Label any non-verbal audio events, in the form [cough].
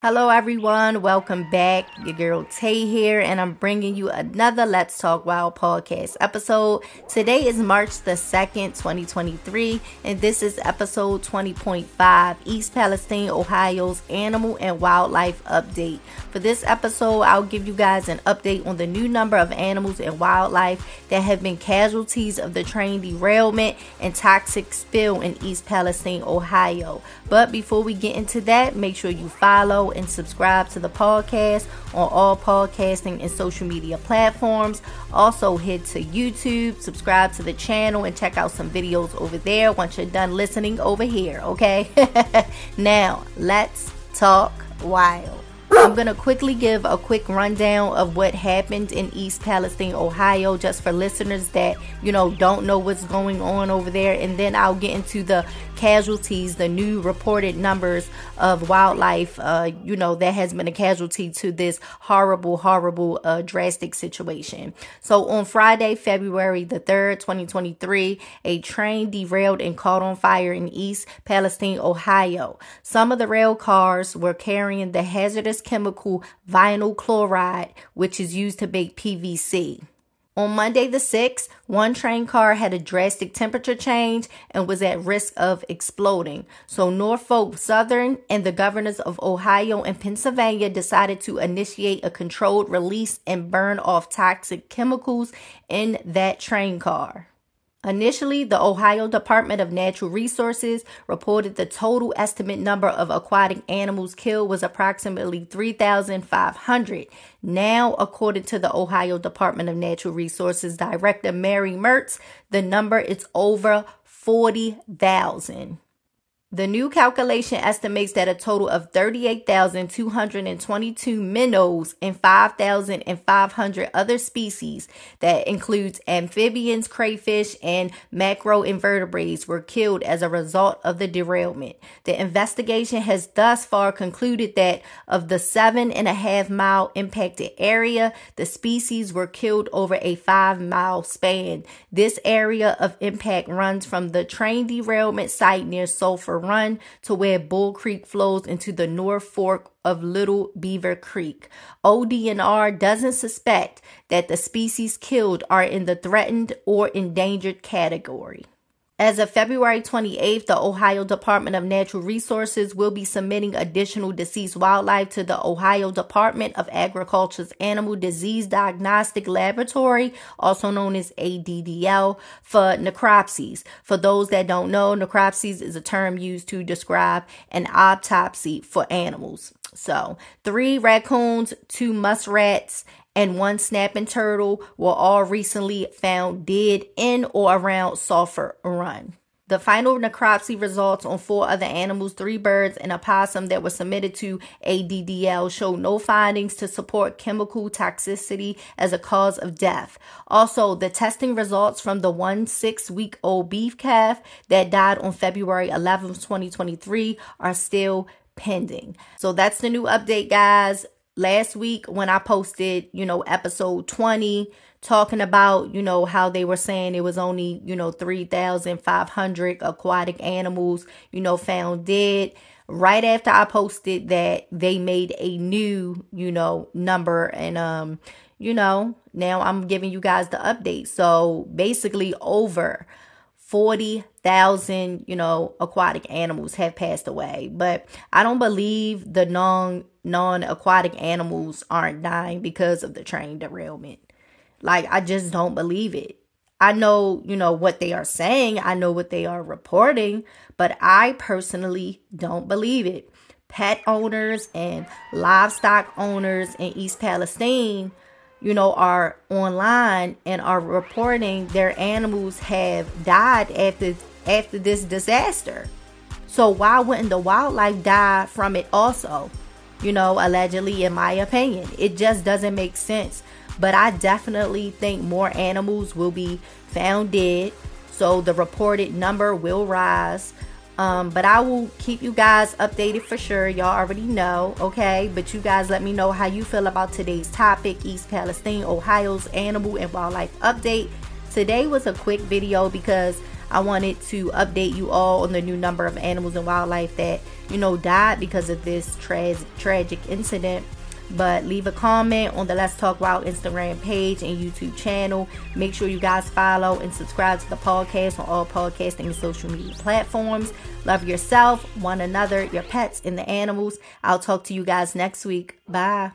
Hello, everyone. Welcome back. Your girl Tay here, and I'm bringing you another Let's Talk Wild podcast episode. Today is March the 2nd, 2023, and this is episode 20.5 East Palestine, Ohio's Animal and Wildlife Update. For this episode, I'll give you guys an update on the new number of animals and wildlife that have been casualties of the train derailment and toxic spill in East Palestine, Ohio. But before we get into that, make sure you follow and subscribe to the podcast on all podcasting and social media platforms. Also, head to YouTube, subscribe to the channel, and check out some videos over there once you're done listening over here, okay? [laughs] now, let's talk wild. I'm going to quickly give a quick rundown of what happened in East Palestine, Ohio, just for listeners that, you know, don't know what's going on over there. And then I'll get into the casualties, the new reported numbers of wildlife, uh, you know, that has been a casualty to this horrible, horrible, uh, drastic situation. So on Friday, February the 3rd, 2023, a train derailed and caught on fire in East Palestine, Ohio. Some of the rail cars were carrying the hazardous chemical vinyl chloride, which is used to make PVC. On Monday the 6th, one train car had a drastic temperature change and was at risk of exploding. So Norfolk Southern and the governors of Ohio and Pennsylvania decided to initiate a controlled release and burn off toxic chemicals in that train car. Initially, the Ohio Department of Natural Resources reported the total estimate number of aquatic animals killed was approximately 3,500. Now, according to the Ohio Department of Natural Resources Director Mary Mertz, the number is over 40,000. The new calculation estimates that a total of 38,222 minnows and 5,500 other species that includes amphibians, crayfish, and macroinvertebrates were killed as a result of the derailment. The investigation has thus far concluded that of the seven and a half mile impacted area, the species were killed over a five mile span. This area of impact runs from the train derailment site near Sulphur Run to where Bull Creek flows into the North Fork of Little Beaver Creek. ODNR doesn't suspect that the species killed are in the threatened or endangered category. As of February 28th, the Ohio Department of Natural Resources will be submitting additional deceased wildlife to the Ohio Department of Agriculture's Animal Disease Diagnostic Laboratory, also known as ADDL, for necropsies. For those that don't know, necropsies is a term used to describe an autopsy for animals. So, three raccoons, two muskrats, and one snapping turtle were all recently found dead in or around Sulphur Run. The final necropsy results on four other animals, three birds, and a possum that were submitted to ADDL show no findings to support chemical toxicity as a cause of death. Also, the testing results from the one six week old beef calf that died on February 11, 2023, are still pending. So that's the new update, guys last week when I posted, you know, episode 20 talking about, you know, how they were saying it was only, you know, 3,500 aquatic animals, you know, found dead. Right after I posted that, they made a new, you know, number and um, you know, now I'm giving you guys the update. So basically over 40,000, you know, aquatic animals have passed away. But I don't believe the non non aquatic animals aren't dying because of the train derailment. Like I just don't believe it. I know, you know, what they are saying, I know what they are reporting, but I personally don't believe it. Pet owners and livestock owners in East Palestine you know, are online and are reporting their animals have died after after this disaster. So why wouldn't the wildlife die from it also? You know, allegedly in my opinion. It just doesn't make sense. But I definitely think more animals will be found dead. So the reported number will rise. Um, but I will keep you guys updated for sure. Y'all already know, okay? But you guys let me know how you feel about today's topic East Palestine, Ohio's animal and wildlife update. Today was a quick video because I wanted to update you all on the new number of animals and wildlife that, you know, died because of this tra- tragic incident but leave a comment on the Let's Talk Wild Instagram page and YouTube channel. Make sure you guys follow and subscribe to the podcast on all podcasting and social media platforms. Love yourself, one another, your pets, and the animals. I'll talk to you guys next week. Bye.